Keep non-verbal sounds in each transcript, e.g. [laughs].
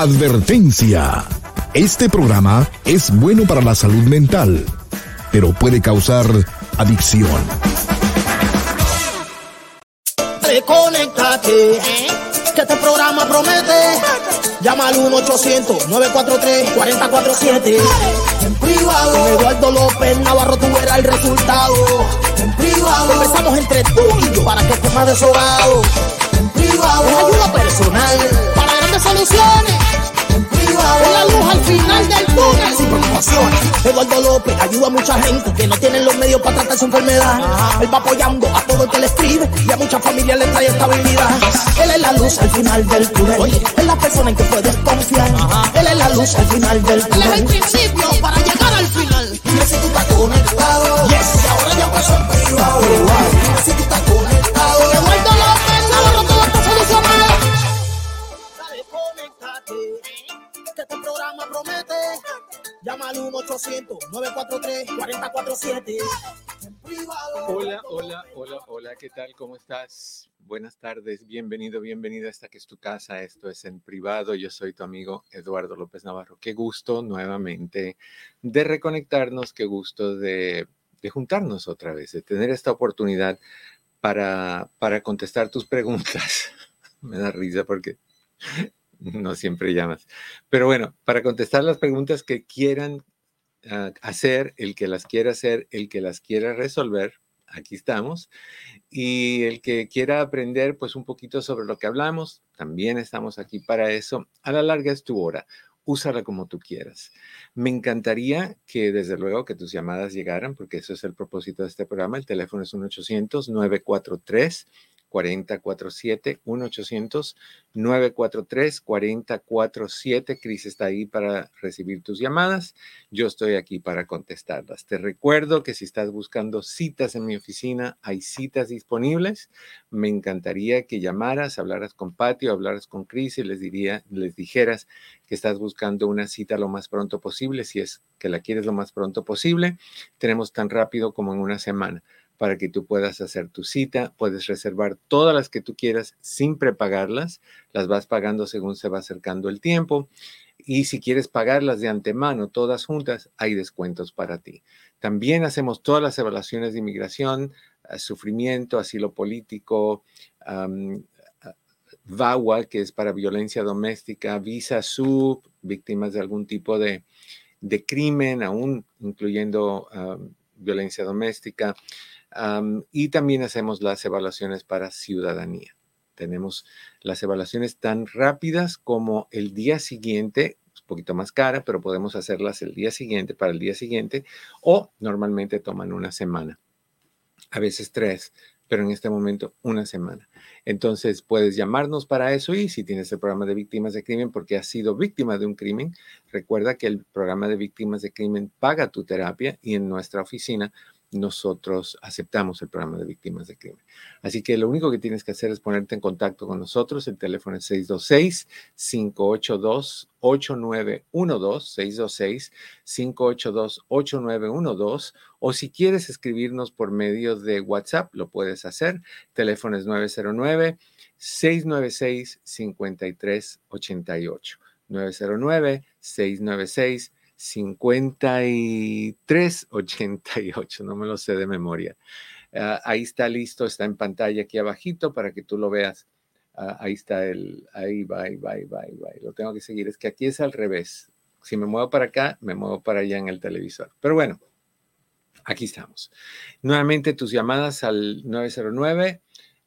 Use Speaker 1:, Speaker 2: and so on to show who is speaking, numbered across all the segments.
Speaker 1: Advertencia. Este programa es bueno para la salud mental, pero puede causar adicción.
Speaker 2: Reconéctate, que este programa promete. Llama al 1-800-943-4047. En privado, con Eduardo López Navarro tú verás el resultado. En privado, empezamos entre tú y yo para que estés más deshogado. En privado, es ayuda personal para grandes soluciones. Eduardo López ayuda a mucha gente que no tienen los medios para tratar su enfermedad. Él va apoyando a todo el que le escribe y a muchas familias le trae estabilidad. Él es la luz al final del túnel. Es la persona en que puedes confiar. Él es la luz al final del túnel. Él es el principio para llegar al final. Dime si tú estás conectado. Yes. Y ahora ya pasó en privado. Llama al 1-800-943-4047. En privado.
Speaker 3: Hola, hola, hola, hola, ¿qué tal? ¿Cómo estás? Buenas tardes, bienvenido, bienvenida hasta que es tu casa. Esto es en privado. Yo soy tu amigo Eduardo López Navarro. Qué gusto nuevamente de reconectarnos, qué gusto de, de juntarnos otra vez, de tener esta oportunidad para, para contestar tus preguntas. [laughs] Me da risa porque [laughs] no siempre llamas. Pero bueno, para contestar las preguntas que quieran ah, hacer, el que las quiera hacer, el que las quiera resolver, aquí estamos. Y el que quiera aprender pues un poquito sobre lo que hablamos, también estamos aquí para eso. A la larga es tu hora. Úsala como tú quieras. Me encantaría que desde luego que tus llamadas llegaran, porque eso es el propósito de este programa. El teléfono es 1-800-943. 4047 1-800-943-4047. Cris está ahí para recibir tus llamadas. Yo estoy aquí para contestarlas. Te recuerdo que si estás buscando citas en mi oficina, hay citas disponibles. Me encantaría que llamaras, hablaras con Patio, hablaras con Cris y les, diría, les dijeras que estás buscando una cita lo más pronto posible, si es que la quieres lo más pronto posible. Tenemos tan rápido como en una semana para que tú puedas hacer tu cita. Puedes reservar todas las que tú quieras sin prepagarlas. Las vas pagando según se va acercando el tiempo. Y si quieres pagarlas de antemano, todas juntas, hay descuentos para ti. También hacemos todas las evaluaciones de inmigración, eh, sufrimiento, asilo político, um, VAWA, que es para violencia doméstica, visa sub, víctimas de algún tipo de, de crimen, aún incluyendo violencia doméstica, y también hacemos las evaluaciones para ciudadanía. Tenemos las evaluaciones tan rápidas como el día siguiente, un poquito más cara, pero podemos hacerlas el día siguiente, para el día siguiente, o normalmente toman una semana, a veces tres, pero en este momento una semana. Entonces puedes llamarnos para eso y si tienes el programa de víctimas de crimen porque has sido víctima de un crimen, recuerda que el programa de víctimas de crimen paga tu terapia y en nuestra oficina nosotros aceptamos el programa de víctimas de crimen. Así que lo único que tienes que hacer es ponerte en contacto con nosotros. El teléfono es 626-582-8912, 626-582-8912. O si quieres escribirnos por medio de WhatsApp, lo puedes hacer. Teléfono es 909-696-5388. 909-696 5388, [laughs] no me lo sé de memoria. Ah, ahí está listo, está en pantalla aquí abajito para que tú lo veas. Ah, ahí está el, ahí va, ahí va, ahí va, ahí va. Lo tengo que seguir. Es que aquí es al revés. Si me muevo para acá, me muevo para allá en el televisor. Pero bueno, aquí estamos. Nuevamente tus llamadas al 909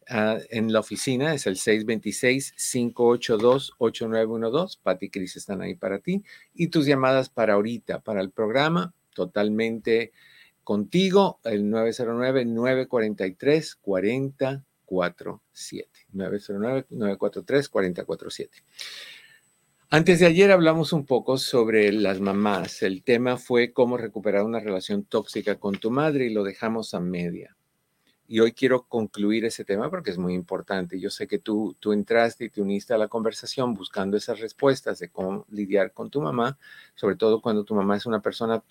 Speaker 3: Ah, en la oficina es el 626-582-8912. Pati y Cris están ahí para ti. Y tus llamadas para ahorita, para el programa, totalmente contigo, el 909-943-4047. 909-943-4047. Antes de ayer hablamos un poco sobre las mamás. El tema fue cómo recuperar una relación tóxica con tu madre y lo dejamos a media. Y hoy quiero concluir ese tema porque es muy importante. Yo sé que tú, tú entraste y te uniste a la conversación buscando esas respuestas de cómo lidiar con tu mamá, sobre todo cuando tu mamá es una persona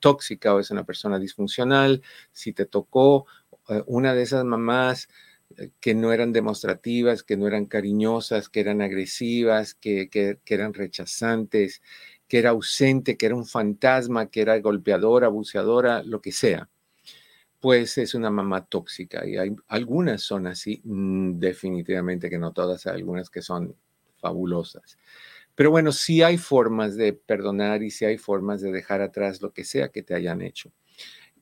Speaker 3: tóxica o es una persona disfuncional. Si te tocó eh, una de esas mamás eh, que no eran demostrativas, que no eran cariñosas, que eran agresivas, que, que, eran rechazantes, que era ausente, que era un fantasma, que era golpeadora, abusadora, lo que sea, pues es una mamá tóxica. Y hay algunas son así, mm, definitivamente que no todas, hay algunas que son fabulosas. Pero bueno, sí hay formas de perdonar y sí hay formas de dejar atrás lo que sea que te hayan hecho.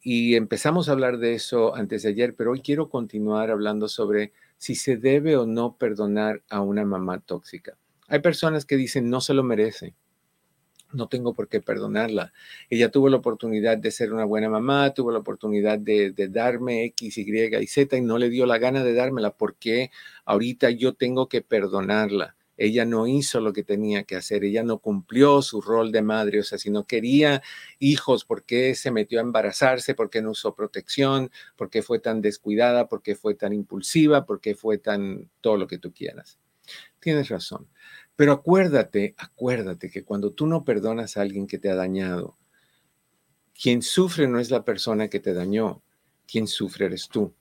Speaker 3: Y empezamos a hablar de eso antes de ayer, pero hoy quiero continuar hablando sobre si se debe o no perdonar a una mamá tóxica. Hay personas que dicen no se lo merece, no tengo por qué perdonarla. Ella tuvo la oportunidad de ser una buena mamá, tuvo la oportunidad de, de, darme X, Y y Z y no le dio la gana de dármela. ¿Por qué ahorita yo tengo que perdonarla? ella no hizo lo que tenía que hacer, ella no cumplió su rol de madre, o sea, si no quería hijos, ¿por qué se metió a embarazarse? ¿Por qué no usó protección? ¿Por qué fue tan descuidada? ¿Por qué fue tan impulsiva? ¿Por qué fue tan todo lo que tú quieras? Tienes razón. Pero acuérdate, acuérdate que cuando tú no perdonas a alguien que te ha dañado, quien sufre no es la persona que te dañó, quien sufre eres tú,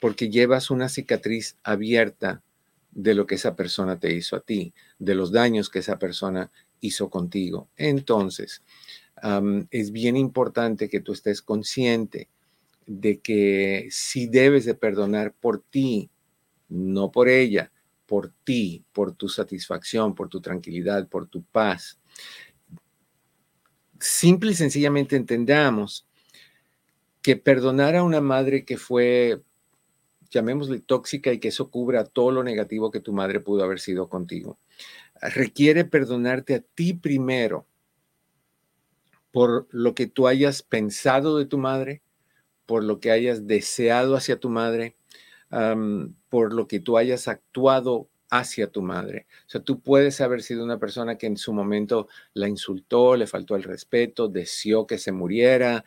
Speaker 3: porque llevas una cicatriz abierta de lo que esa persona te hizo a ti, de los daños que esa persona hizo contigo. Entonces, es bien importante que tú estés consciente de que si debes de perdonar por ti, no por ella, por ti, por tu satisfacción, por tu tranquilidad, por tu paz. Simple y sencillamente entendamos que perdonar a una madre que fue llamémosle tóxica y que eso cubra todo lo negativo que tu madre pudo haber sido contigo. Requiere perdonarte a ti primero por lo que tú hayas pensado de tu madre, por lo que hayas deseado hacia tu madre, por lo que tú hayas actuado hacia tu madre. O sea, tú puedes haber sido una persona que en su momento la insultó, le faltó el respeto, deseó que se muriera,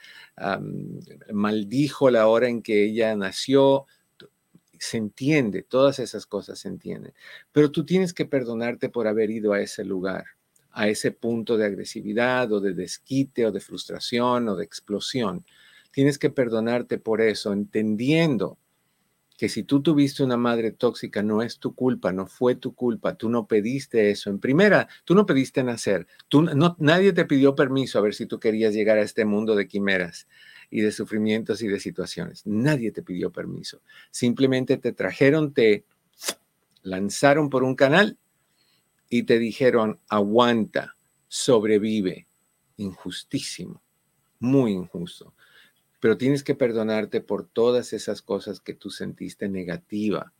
Speaker 3: maldijo la hora en que ella nació, se entiende, todas esas cosas se entienden, pero tú tienes que perdonarte por haber ido a ese lugar, a ese punto de agresividad o de desquite o de frustración o de explosión. Tienes que perdonarte por eso, entendiendo que si tú tuviste una madre tóxica no es tu culpa, no fue tu culpa, tú no pediste eso. En primera, tú no pediste nacer, tú, no, nadie te pidió permiso a ver si tú querías llegar a este mundo de quimeras y de sufrimientos y de situaciones. Nadie te pidió permiso. Simplemente te trajeron, te lanzaron por un canal y te dijeron, aguanta, sobrevive. Injustísimo, muy injusto. Pero tienes que perdonarte por todas esas cosas que tú sentiste negativa,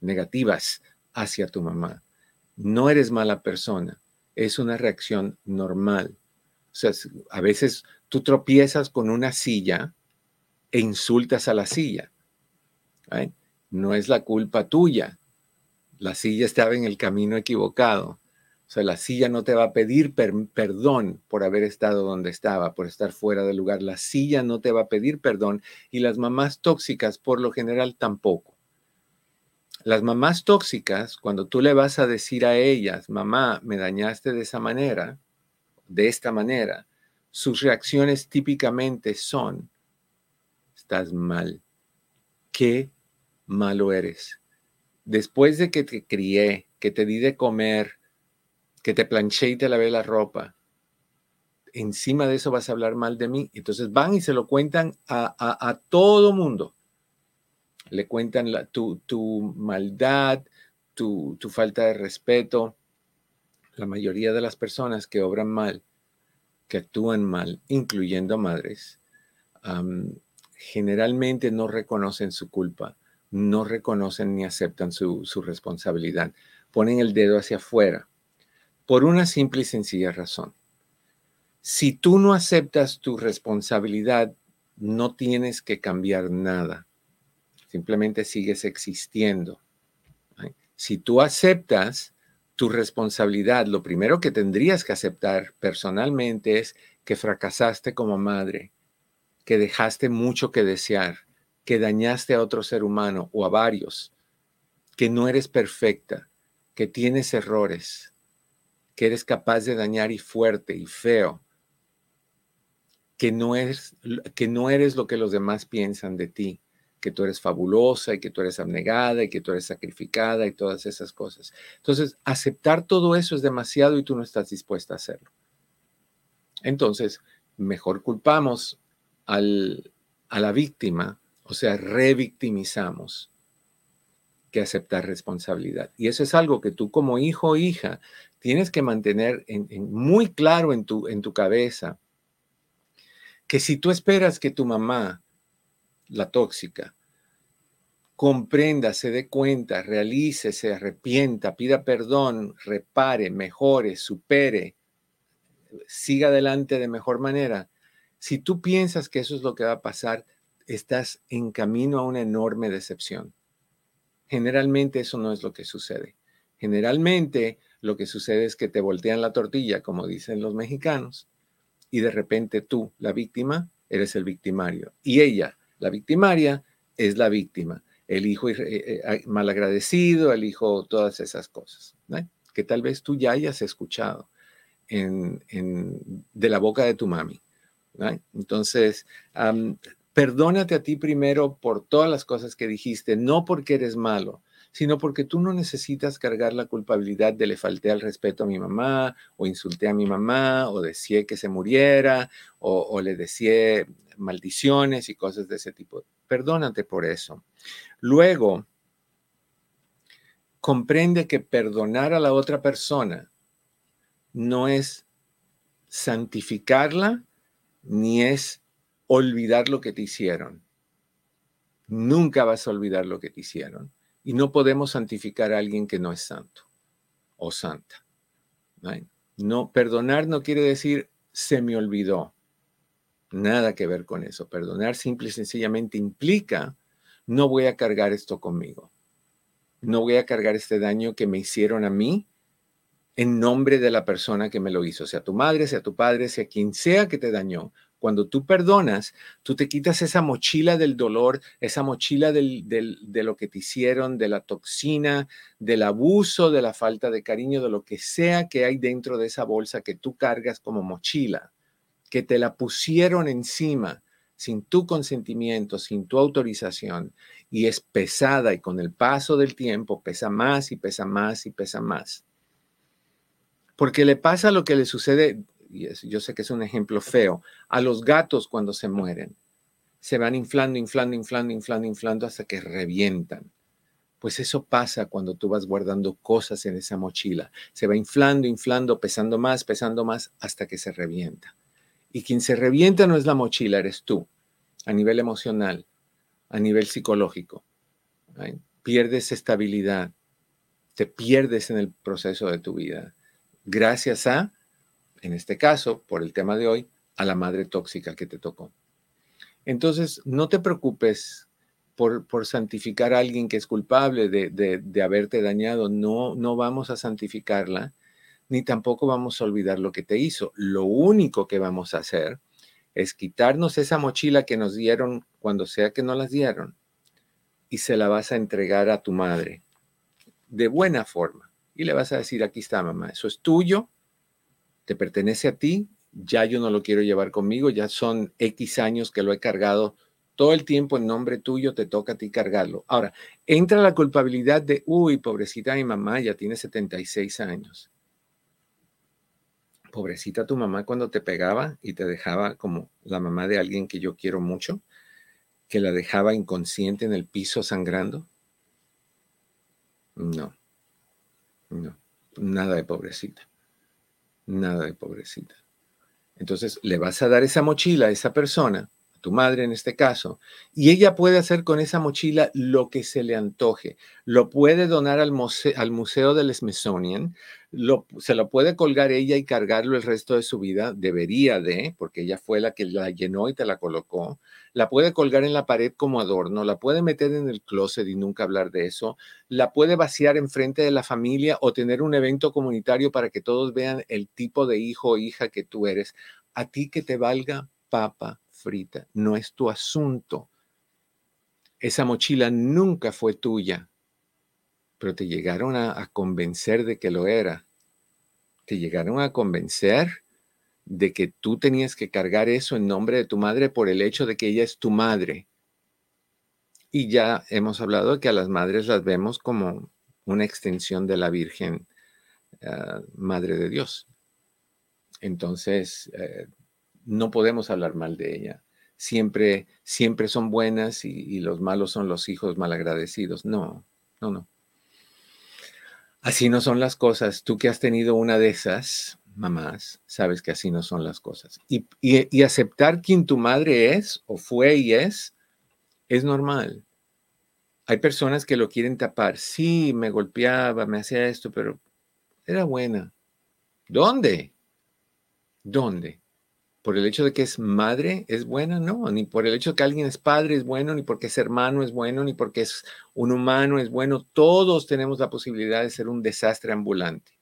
Speaker 3: negativas hacia tu mamá. No eres mala persona, es una reacción normal. O sea, a veces tú tropiezas con una silla e insultas a la silla. No es la culpa tuya. La silla estaba en el camino equivocado. Sea, la silla no te va a pedir perdón por haber estado donde estaba, por estar fuera del lugar. La silla no te va a pedir perdón y las mamás tóxicas por lo general tampoco. Las mamás tóxicas, cuando tú le vas a decir a ellas, mamá, me dañaste de esa manera, de esta manera, sus reacciones típicamente son, estás mal, qué malo eres. Después de que te crié, que te di de comer, que te planché y te lavé la ropa, encima de eso vas a hablar mal de mí. Entonces van y se lo cuentan a, todo mundo. Le cuentan tu, maldad, tu, tu falta de respeto. La mayoría de las personas que obran mal que actúan mal, incluyendo madres, generalmente no reconocen su culpa, no reconocen ni aceptan su, su responsabilidad, ponen el dedo hacia afuera, por una simple y sencilla razón. Si tú no aceptas tu responsabilidad, no tienes que cambiar nada, simplemente sigues existiendo. Si tú aceptas tu responsabilidad, lo primero que tendrías que aceptar personalmente es que fracasaste como madre, que dejaste mucho que desear, que dañaste a otro ser humano o a varios, que no eres perfecta, que tienes errores, que eres capaz de dañar y fuerte y feo, que no eres, que no eres lo que los demás piensan de ti, que tú eres fabulosa y que tú eres abnegada y que tú eres sacrificada y todas esas cosas. Entonces, aceptar todo eso es demasiado y tú no estás dispuesta a hacerlo. Entonces, mejor culpamos al, a la víctima, o sea, revictimizamos que aceptar responsabilidad. Y eso es algo que tú como hijo o hija tienes que mantener muy claro en tu, en tu cabeza, que si tú esperas que tu mamá la tóxica, comprenda, se dé cuenta, realice, se arrepienta, pida perdón, repare, mejore, supere, siga adelante de mejor manera. Si tú piensas que eso es lo que va a pasar, estás en camino a una enorme decepción. Generalmente eso no es lo que sucede. Generalmente lo que sucede es que te voltean la tortilla, como dicen los mexicanos, y de repente tú, la víctima, eres el victimario. Y ella, la victimaria es la víctima, el hijo eh, eh, malagradecido, el hijo, todas esas cosas, que tal vez tú ya hayas escuchado en, de la boca de tu mami. Entonces, perdónate a ti primero por todas las cosas que dijiste, no porque eres malo, sino porque tú no necesitas cargar la culpabilidad de le falté al respeto a mi mamá, o insulté a mi mamá, o decía que se muriera, o, le decía maldiciones y cosas de ese tipo. Perdónate por eso. Luego, comprende que perdonar a la otra persona no es santificarla ni es olvidar lo que te hicieron. Nunca vas a olvidar lo que te hicieron. Y no podemos santificar a alguien que no es santo o santa. ¿no? perdonar no quiere decir se me olvidó. Nada que ver con eso. Perdonar simple y sencillamente implica no voy a cargar esto conmigo. No voy a cargar este daño que me hicieron a mí en nombre de la persona que me lo hizo, sea tu madre, sea tu padre, sea quien sea que te dañó. Cuando tú perdonas, tú te quitas esa mochila del dolor, esa mochila de lo que te hicieron, de la toxina, del abuso, de la falta de cariño, de lo que sea que hay dentro de esa bolsa que tú cargas como mochila, que te la pusieron encima sin tu consentimiento, sin tu autorización, y es pesada y con el paso del tiempo pesa más y pesa más y pesa más. Porque le pasa lo que le sucede yo sé que es un ejemplo feo, a los gatos cuando se mueren. Se van inflando, inflando, inflando, inflando, inflando hasta que revientan. Pues eso pasa cuando tú vas guardando cosas en esa mochila. Se va inflando, inflando, pesando más, pesando más, hasta que se revienta. Y quien se revienta no es la mochila, eres tú, a nivel emocional, a nivel psicológico. Pierdes estabilidad, te pierdes en el proceso de tu vida. Gracias a en este caso, por el tema de hoy, a la madre tóxica que te tocó. Entonces, no te preocupes por, santificar a alguien que es culpable de, de, haberte dañado. No, no vamos a santificarla, ni tampoco vamos a olvidar lo que te hizo. Lo único que vamos a hacer es quitarnos esa mochila que nos dieron cuando sea que no las dieron y se la vas a entregar a tu madre de buena forma. Y le vas a decir, aquí está mamá, eso es tuyo, te pertenece a ti, ya yo no lo quiero llevar conmigo, ya son X años que lo he cargado todo el tiempo en nombre tuyo, te toca a ti cargarlo. Ahora, entra la culpabilidad de, uy, pobrecita mi mamá, ya tiene 76 años. Pobrecita tu mamá cuando te pegaba y te dejaba como la mamá de alguien que yo quiero mucho, que la dejaba inconsciente en el piso sangrando. No, no, nada de pobrecita nada de pobrecita. Entonces le vas a dar esa mochila a esa persona, tu madre en este caso, y ella puede hacer con esa mochila lo que se le antoje. Lo puede donar al, museo, al museo del Smithsonian, se lo puede colgar ella y cargarlo el resto de su vida, debería de, porque ella fue la que la llenó y te la colocó. La puede colgar en la pared como adorno, la puede meter en el closet y nunca hablar de eso. La puede vaciar enfrente de la familia o tener un evento comunitario para que todos vean el tipo de hijo o hija que tú eres. A ti que te valga papa frita, no es tu asunto. Esa mochila nunca fue tuya pero te llegaron a, convencer de que lo era. Te llegaron a convencer de que tú tenías que cargar eso en nombre de tu madre por el hecho de que ella es tu madre. Y ya hemos hablado de que a las madres las vemos como una extensión de la Virgen, ah, Madre de Dios. Entonces, eh, no podemos hablar mal de ella. Siempre, siempre son buenas y, los malos son los hijos malagradecidos. No, no, no. Así no son las cosas. Tú que has tenido una de esas mamás, sabes que así no son las cosas. Y, y, aceptar quien tu madre es o fue y es, es normal. Hay personas que lo quieren tapar. Sí, me golpeaba, me hacía esto, pero era buena. ¿Dónde? ¿Dónde? Por el hecho de que es madre es buena, no, ni por el hecho de que alguien es padre es bueno, ni porque es hermano es bueno, ni porque es un humano es bueno. Todos tenemos la posibilidad de ser un desastre ambulante,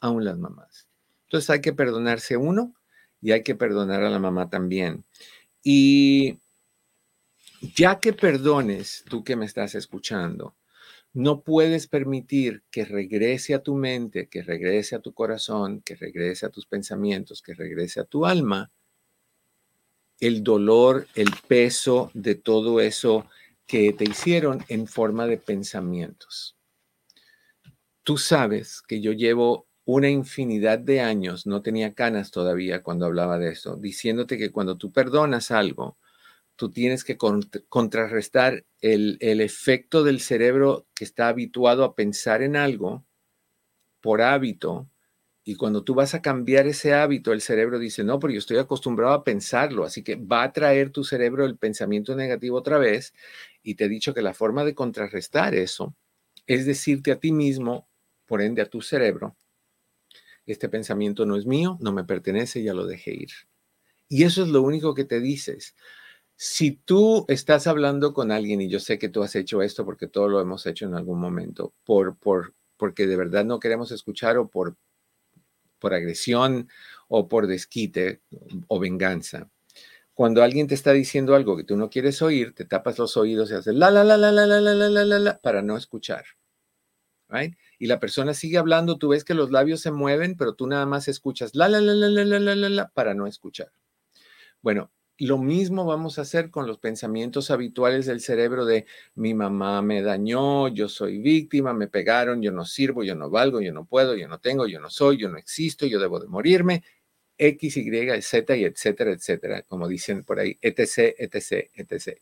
Speaker 3: aún las mamás. Entonces hay que perdonarse uno y hay que perdonar a la mamá también. Y ya que perdones, tú que me estás escuchando, no puedes permitir que regrese a tu mente, que regrese a tu corazón, que regrese a tus pensamientos, que regrese a tu alma el dolor, el peso de todo eso que te hicieron en forma de pensamientos. Tú sabes que yo llevo una infinidad de años, no tenía canas todavía cuando hablaba de eso, diciéndote que cuando tú perdonas algo, tú tienes que contrarrestar el, el efecto del cerebro que está habituado a pensar en algo por hábito y cuando tú vas a cambiar ese hábito, el cerebro dice, no, pero yo estoy acostumbrado a pensarlo, así que va a traer tu cerebro el pensamiento negativo otra vez. Y te he dicho que la forma de contrarrestar eso es decirte a ti mismo, por ende a tu cerebro, este pensamiento no es mío, no me pertenece, ya lo dejé ir. Y eso es lo único que te dices. Si tú estás hablando con alguien, y yo sé que tú has hecho esto porque todos lo hemos hecho en algún momento, por, por, porque de verdad no queremos escuchar o por por agresión o por desquite o venganza. Cuando alguien te está diciendo algo que tú no quieres oír, te tapas los oídos y haces la, la, la, la, la, la, la, la, la, la, para no escuchar. Right? Y la persona sigue hablando, tú ves que los labios se mueven, pero tú nada más escuchas la, la, la, la, la, la, la, la, para no escuchar. Bueno, lo mismo vamos a hacer con los pensamientos habituales del cerebro de mi mamá me dañó, yo soy víctima, me pegaron, yo no sirvo, yo no valgo, yo no puedo, yo no tengo, yo no soy, yo no existo, yo debo de morirme, X, Y, Z y etcétera, etcétera, como dicen por ahí, etc, etc, etc.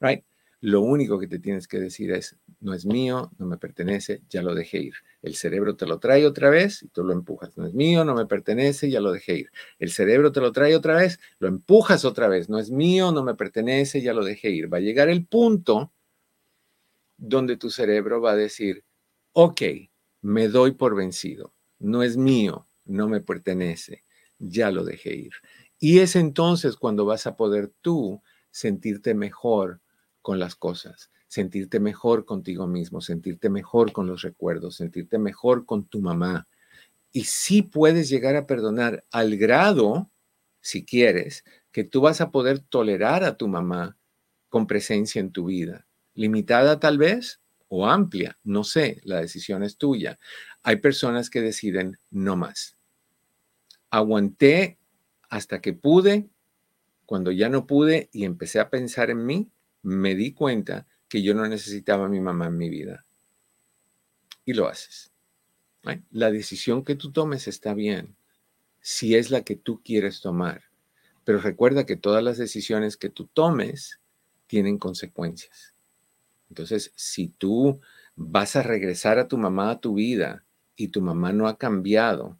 Speaker 3: Right? Lo único que te tienes que decir es, no es mío, no me pertenece, ya lo dejé ir. El cerebro te lo trae otra vez y tú lo empujas. No es mío, no me pertenece, ya lo dejé ir. El cerebro te lo trae otra vez, lo empujas otra vez. No es mío, no me pertenece, ya lo dejé ir. Va a llegar el punto donde tu cerebro va a decir, ok, me doy por vencido. No es mío, no me pertenece, ya lo dejé ir. Y es entonces cuando vas a poder tú sentirte mejor con las cosas, sentirte mejor contigo mismo, sentirte mejor con los recuerdos, sentirte mejor con tu mamá. Y sí puedes llegar a perdonar al grado, si quieres, que tú vas a poder tolerar a tu mamá con presencia en tu vida, limitada tal vez o amplia, no sé, la decisión es tuya. Hay personas que deciden no más. Aguanté hasta que pude, cuando ya no pude y empecé a pensar en mí, me di cuenta que yo no necesitaba a mi mamá en mi vida. Y lo haces. La decisión que tú tomes está bien, si es la que tú quieres tomar. Pero recuerda que todas las decisiones que tú tomes tienen consecuencias. Entonces, si tú vas a regresar a tu mamá a tu vida y tu mamá no ha cambiado,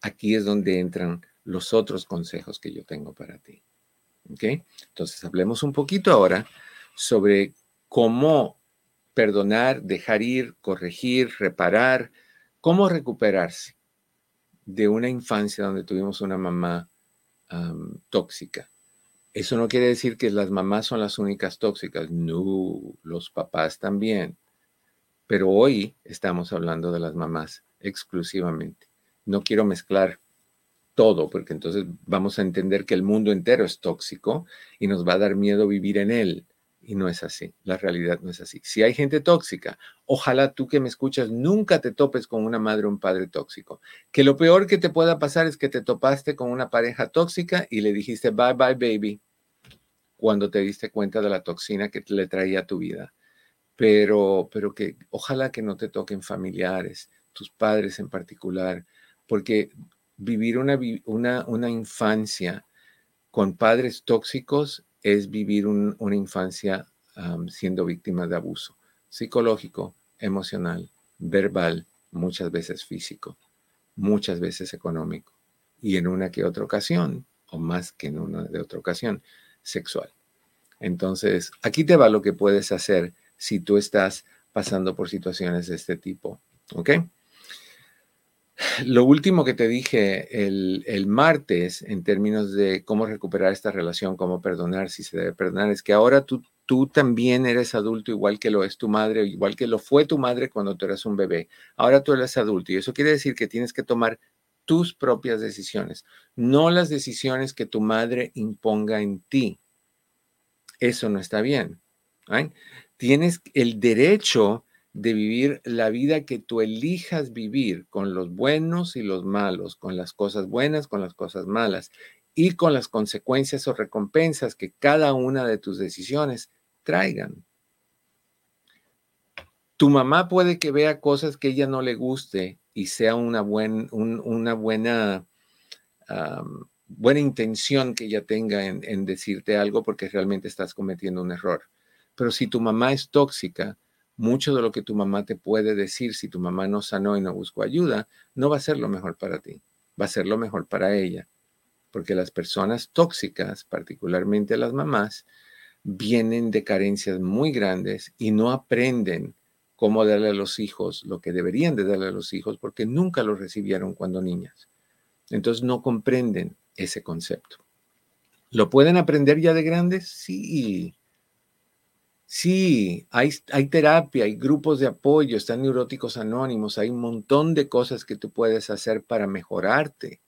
Speaker 3: aquí es donde entran los otros consejos que yo tengo para ti. Entonces, hablemos un poquito ahora sobre cómo perdonar, dejar ir, corregir, reparar, cómo recuperarse de una infancia donde tuvimos una mamá tóxica. Eso no quiere decir que las mamás son las únicas tóxicas, no, los papás también. Pero hoy estamos hablando de las mamás exclusivamente. No quiero mezclar todo, porque entonces vamos a entender que el mundo entero es tóxico y nos va a dar miedo vivir en él. Y no es así, la realidad no es así. Si hay gente tóxica, ojalá tú que me escuchas nunca te topes con una madre o un padre tóxico. Que lo peor que te pueda pasar es que te topaste con una pareja tóxica y le dijiste bye bye baby. cuando te diste cuenta de la toxina que le traía tu vida. Pero, pero que ojalá que no te toquen familiares, tus padres en particular, porque vivir una, una, infancia con padres tóxicos es vivir una infancia siendo víctima de abuso psicológico, emocional, verbal, muchas veces físico, muchas veces económico y en una que otra ocasión, o más que en una de otra ocasión, sexual. Entonces, aquí te va lo que puedes hacer si tú estás pasando por situaciones de este tipo. ¿Ok? Lo último que te dije el, el, martes en términos de cómo recuperar esta relación, cómo perdonar, si se debe perdonar, es que ahora tú, tú también eres adulto igual que lo es tu madre, igual que lo fue tu madre cuando tú eras un bebé. Ahora tú eres adulto y eso quiere decir que tienes que tomar tus propias decisiones, no las decisiones que tu madre imponga en ti. Eso no está bien. Tienes el derecho de vivir la vida que tú elijas vivir con los buenos y los malos, con las cosas buenas, con las cosas malas y con las consecuencias o recompensas que cada una de tus decisiones traigan. Tu mamá puede que vea cosas que ella no le guste y sea una, buen, una buena, buena intención que ella tenga en, en decirte algo porque realmente estás cometiendo un error. Pero si tu mamá es tóxica, mucho de lo que tu mamá te puede decir si tu mamá no sanó y no buscó ayuda, no va a ser lo mejor para ti, va a ser lo mejor para ella. Porque las personas tóxicas, particularmente las mamás, vienen de carencias muy grandes y no aprenden cómo darle a los hijos lo que deberían de darle a los hijos porque nunca lo recibieron cuando niñas. Entonces no comprenden ese concepto. ¿Lo pueden aprender ya de grandes? Sí, Sí, hay, terapia, hay grupos de apoyo, están neuróticos anónimos, hay un montón de cosas que tú puedes hacer para mejorarte.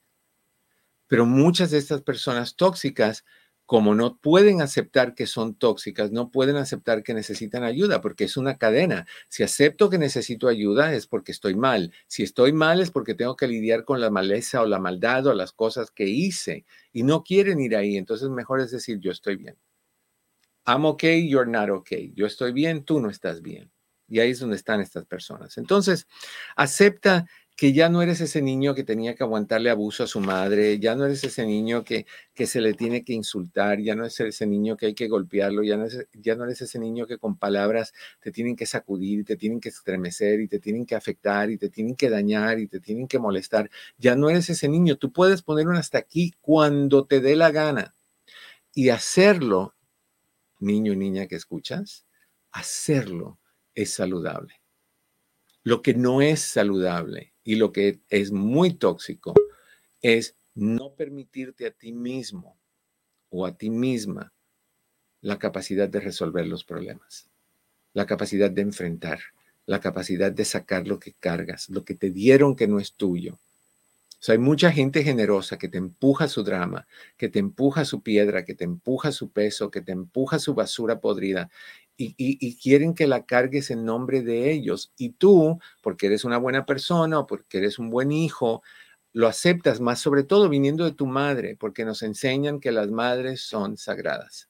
Speaker 3: Pero muchas de estas personas tóxicas, como no pueden aceptar que son tóxicas, no pueden aceptar que necesitan ayuda, porque es una cadena. Si acepto que necesito ayuda es porque estoy mal. Si estoy mal es porque tengo que lidiar con la maleza o la maldad o las cosas que hice y no quieren ir ahí. Entonces mejor es decir, yo estoy bien. I'm okay, you're not okay. Yo estoy bien, tú no estás bien. Y ahí es donde están estas personas. Entonces, acepta que ya no eres ese niño que tenía que aguantarle abuso a su madre, ya no eres ese niño que, que se le tiene que insultar, ya no eres ese niño que hay que golpearlo, ya no, ya no eres ese niño que con palabras te tienen que sacudir, te tienen que estremecer y te tienen que afectar y te tienen que dañar y te tienen que molestar. Ya no eres ese niño, tú puedes poner un hasta aquí cuando te dé la gana y hacerlo niño y niña que escuchas, hacerlo es saludable. Lo que no es saludable y lo que es muy tóxico es no permitirte a ti mismo o a ti misma la capacidad de resolver los problemas, la capacidad de enfrentar, la capacidad de sacar lo que cargas, lo que te dieron que no es tuyo, hay mucha gente generosa que te empuja su drama, que te empuja su piedra, que te empuja su peso, que te empuja su basura podrida y, y, quieren que la cargues en nombre de ellos. Y tú, porque eres una buena persona o porque eres un buen hijo, lo aceptas más, sobre todo viniendo de tu madre, porque nos enseñan que las madres son sagradas.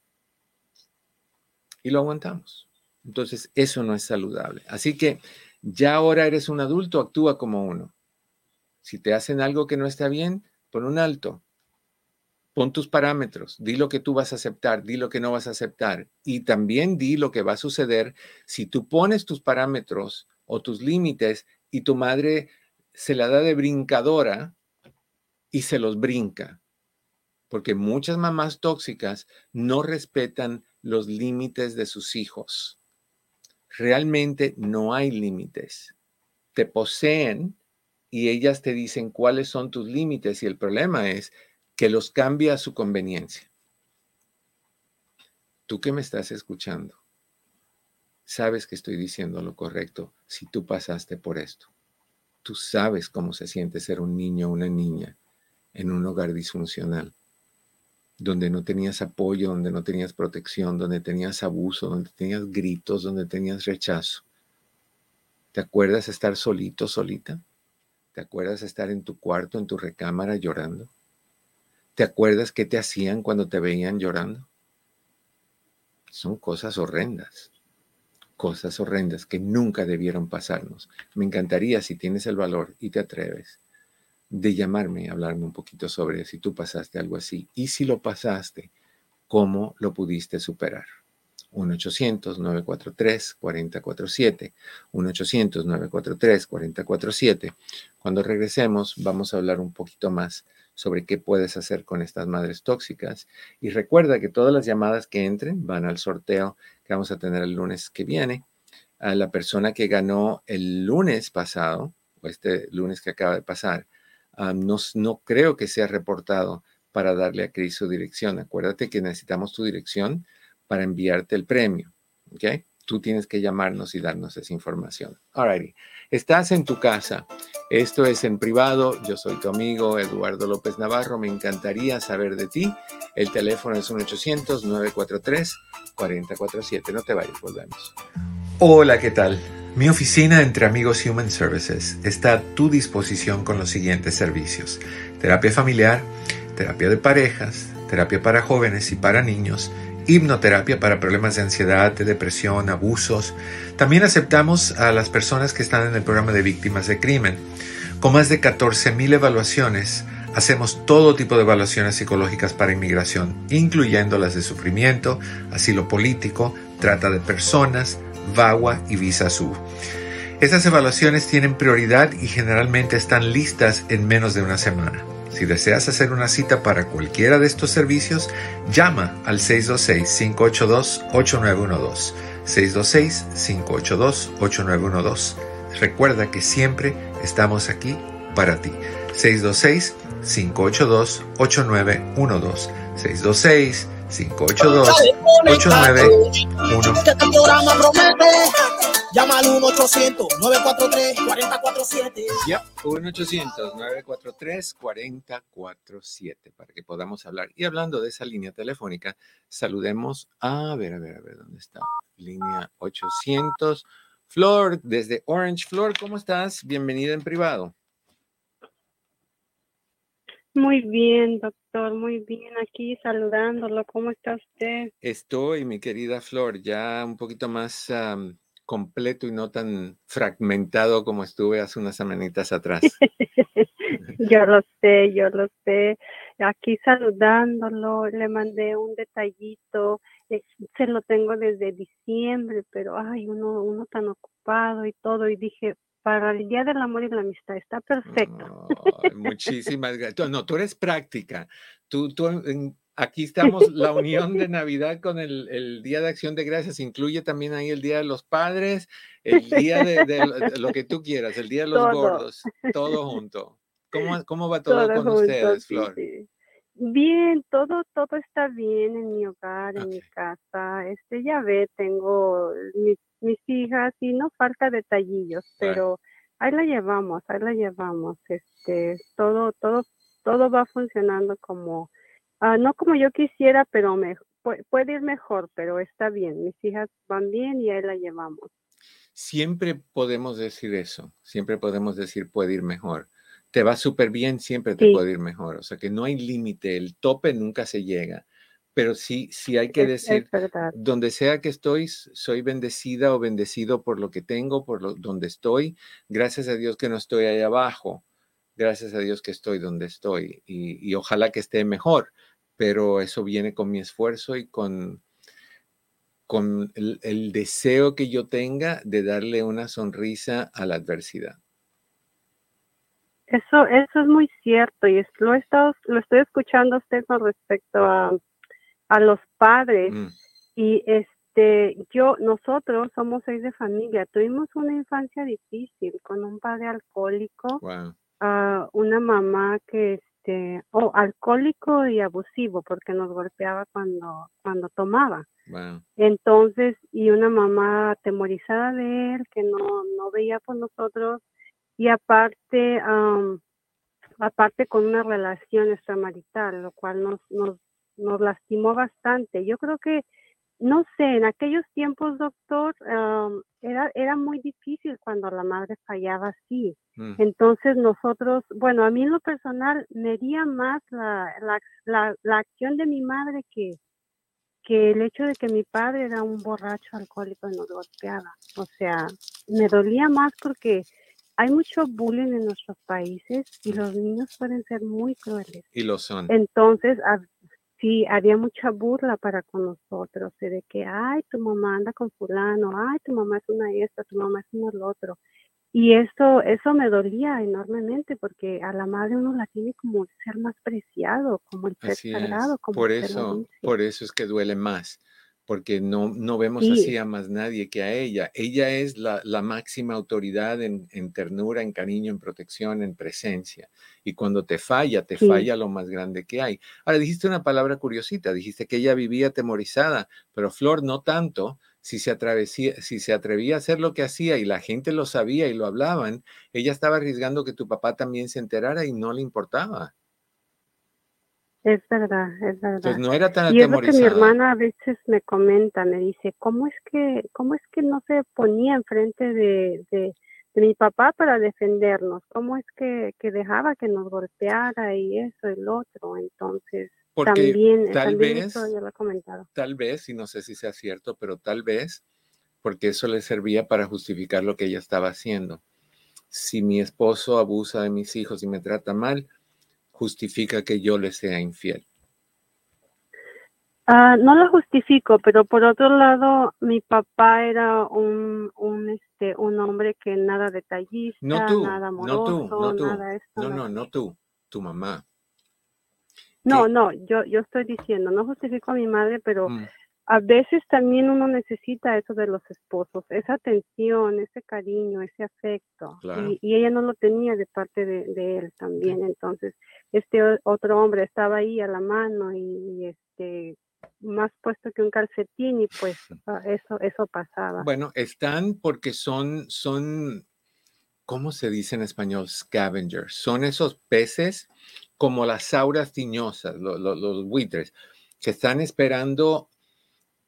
Speaker 3: Y lo aguantamos. Entonces, eso no es saludable. Así que ya ahora eres un adulto, actúa como uno. Si te hacen algo que no está bien, pon un alto. Pon tus parámetros, di lo que tú vas a aceptar, di lo que no vas a aceptar y también di lo que va a suceder si tú pones tus parámetros o tus límites y tu madre se la da de brincadora y se los brinca. Porque muchas mamás tóxicas no respetan los límites de sus hijos. Realmente no hay límites. Te poseen y ellas te dicen cuáles son tus límites y el problema es que los cambia a su conveniencia. Tú que me estás escuchando, sabes que estoy diciendo lo correcto si tú pasaste por esto. Tú sabes cómo se siente ser un niño o una niña en un hogar disfuncional, donde no tenías apoyo, donde no tenías protección, donde tenías abuso, donde tenías gritos, donde tenías rechazo. ¿Te acuerdas estar solito, solita? ¿Te acuerdas estar en tu cuarto, en tu recámara llorando? ¿Te acuerdas qué te hacían cuando te veían llorando? son cosas horrendas, cosas horrendas que nunca debieron pasarnos. Me encantaría si tienes el valor y te atreves de llamarme, hablarme un poquito sobre si tú pasaste algo así y si lo pasaste, cómo lo pudiste superar. 1-800-943-4047. 1-800-943-4047. Cuando regresemos vamos a hablar un poquito más sobre qué puedes hacer con estas madres tóxicas. Y recuerda que todas las llamadas que entren van al sorteo que vamos a tener el lunes que viene. A la persona que ganó el lunes pasado, o este lunes que acaba de pasar, no, no creo que sea reportado para darle a Cris su dirección. Acuérdate que necesitamos tu dirección para enviarte el premio. ¿Ok? Tú tienes que llamarnos y darnos esa información. Alrighty. Estás en tu casa. Esto es en privado. Yo soy tu amigo Eduardo López Navarro. Me encantaría saber de ti. El teléfono es 1-800-943-4047. No te vayas, volvemos. Hola, ¿qué tal? Mi oficina entre amigos Human Services está a tu disposición con los siguientes servicios. Terapia familiar, terapia de parejas, terapia para jóvenes y para niños hipnoterapia para problemas de ansiedad, de depresión, abusos. También aceptamos a las personas que están en el programa de víctimas de crimen. Con más de 14.000 evaluaciones, hacemos todo tipo de evaluaciones psicológicas para inmigración, incluyendo las de sufrimiento, asilo político, trata de personas, VAWA y Visa Sur. Estas evaluaciones tienen prioridad y generalmente están listas en menos de una semana. Si deseas hacer una cita para cualquiera de estos servicios, llama al 626-582-8912. 626-582-8912. Recuerda que siempre estamos aquí para ti. 626-582-8912. 626-582-8912.
Speaker 2: Llama al 1-800-943-4047.
Speaker 3: Ya, 1-800-943-4047 para que podamos hablar. Y hablando de esa línea telefónica, saludemos a, ver, a ver, a ver, ¿dónde está? Línea 800. Flor, desde Orange. Flor, ¿cómo estás? Bienvenida en privado.
Speaker 4: Muy bien, doctor, muy bien. Aquí saludándolo. ¿Cómo está usted?
Speaker 3: Estoy, mi querida Flor, ya un poquito más completo y no tan fragmentado como estuve hace unas semanitas atrás. [laughs]
Speaker 4: yo lo sé, yo lo sé. Aquí saludándolo, le mandé un detallito, eh, se lo tengo desde diciembre, pero ay, uno, uno tan ocupado y todo, y dije, para el Día del Amor y la Amistad, está perfecto.
Speaker 3: muchísimas gracias. No, tú eres práctica. Tú, tú Aquí estamos, la unión de Navidad con el, Día de Acción de Gracias, incluye también ahí el Día de los Padres, el Día de, lo que tú quieras, el Día de los Gordos, todo junto. ¿Cómo, cómo va todo, con ustedes, Flor?
Speaker 4: Bien, todo, todo está bien en mi hogar, en mi casa. Este, ya ve, tengo mis, mis hijas y no falta detallillos, pero ahí la llevamos, ahí la llevamos. Este, todo, todo, todo va funcionando como, Ah, no como yo quisiera, pero me, puede, ir mejor, pero está bien. Mis hijas van bien y ahí la llevamos.
Speaker 3: Siempre podemos decir eso, siempre podemos decir puede ir mejor. Te va súper bien, siempre te puede ir mejor. O sea que no hay límite, el tope nunca se llega. Pero sí, sí hay que decir, donde sea que estoy, soy bendecida o bendecido por lo que tengo, por lo, donde estoy. Gracias a Dios que no estoy ahí abajo. Gracias a Dios que estoy donde estoy. y ojalá que esté mejor pero eso viene con mi esfuerzo y con, con el, deseo que yo tenga de darle una sonrisa a la adversidad.
Speaker 4: Eso, eso es muy cierto y lo, he estado, lo estoy escuchando a usted con respecto a, los padres mm. y este yo nosotros somos seis de familia tuvimos una infancia difícil con un padre alcohólico ah, una mamá que este, o alcohólico y abusivo porque nos golpeaba cuando, cuando tomaba. Entonces, y una mamá atemorizada de él que no, no veía por nosotros y aparte, aparte con una relación extramarital, lo cual nos, nos, nos lastimó bastante. Yo creo que no sé, en aquellos tiempos, doctor, era, era muy difícil cuando la madre fallaba así. Mm. Entonces nosotros, bueno, a mí en lo personal me haría más la, la, la, acción de mi madre que, que el hecho de que mi padre era un borracho alcohólico y nos golpeaba. O sea, me dolía más porque hay mucho bullying en nuestros países y los niños pueden ser muy crueles.
Speaker 3: Y lo son.
Speaker 4: Entonces, sí, había mucha burla para con nosotros, de que, ay, tu mamá anda con fulano, ay, tu mamá es una esta, tu mamá es una el otro. Y eso, eso me dolía enormemente porque a la madre uno la tiene como ser más preciado, como el ser sagrado. Como
Speaker 3: por eso, por eso es que duele más porque no, no vemos así a más nadie que a ella. Ella es la, máxima autoridad en, ternura, en cariño, en protección, en presencia. Y cuando te falla, te falla lo más grande que hay. Ahora, dijiste una palabra curiosita, dijiste que ella vivía atemorizada, pero Flor no tanto. Si se, si se atrevía a hacer lo que hacía y la gente lo sabía y lo hablaban, ella estaba arriesgando que tu papá también se enterara y no le importaba.
Speaker 4: Es verdad, es verdad.
Speaker 3: Pues no era tan
Speaker 4: y es lo que mi hermana a veces me comenta, me dice, ¿cómo es que, cómo es que no se ponía enfrente de, de, mi papá para defendernos? ¿Cómo es que, que, dejaba que nos golpeara y eso lo otro? Entonces, también, tal vez, eso lo he comentado.
Speaker 3: Tal vez, y no sé si sea cierto, pero tal vez, porque eso le servía para justificar lo que ella estaba haciendo. Si mi esposo abusa de mis hijos y me trata mal, justifica que yo le sea infiel?
Speaker 4: Ah, no lo justifico, pero por otro lado, mi papá era un, un, este, un hombre que nada detallista,
Speaker 3: no tú,
Speaker 4: nada
Speaker 3: amoroso, no tú, no tú, nada esto, no, no, no tú, tu mamá.
Speaker 4: No, no, yo, yo estoy diciendo, no justifico a mi madre, pero mm a veces también uno necesita eso de los esposos, esa atención, ese cariño, ese afecto. Y, ella no lo tenía de parte de, él también. Entonces, este otro hombre estaba ahí a la mano y, este más puesto que un calcetín y pues [laughs] ah, eso eso pasaba.
Speaker 3: Bueno, están porque son son ¿cómo se dice en español? Scavengers. Son esos peces como las auras tiñosas, los buitres, que están esperando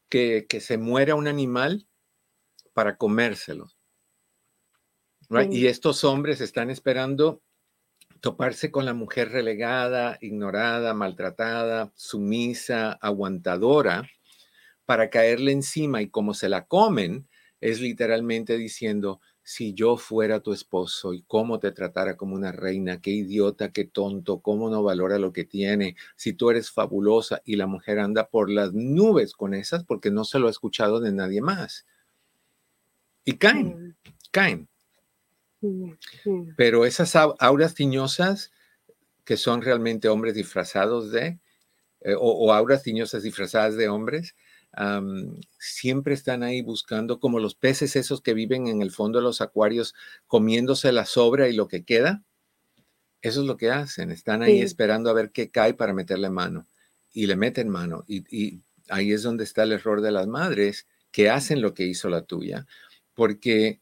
Speaker 3: que, se muera un animal para comérselo. Y estos hombres están esperando toparse con la mujer relegada, ignorada, maltratada, sumisa, aguantadora, para caerle encima y como se la comen, es literalmente diciendo, si yo fuera tu esposo y cómo te tratara como una reina, qué idiota, qué tonto, cómo no valora lo que tiene, si tú eres fabulosa y la mujer anda por las nubes con esas porque no se lo ha escuchado de nadie más. Y caen, caen. Pero esas auras tiñosas que son realmente hombres disfrazados de, eh, o, o auras tiñosas disfrazadas de hombres, siempre están ahí buscando, como los peces esos que viven en el fondo de los acuarios, comiéndose la sobra y lo que queda. Eso es lo que hacen, están ahí esperando a ver qué cae para meterle mano. Y le meten mano. Y, ahí es donde está el error de las madres, que hacen lo que hizo la tuya, porque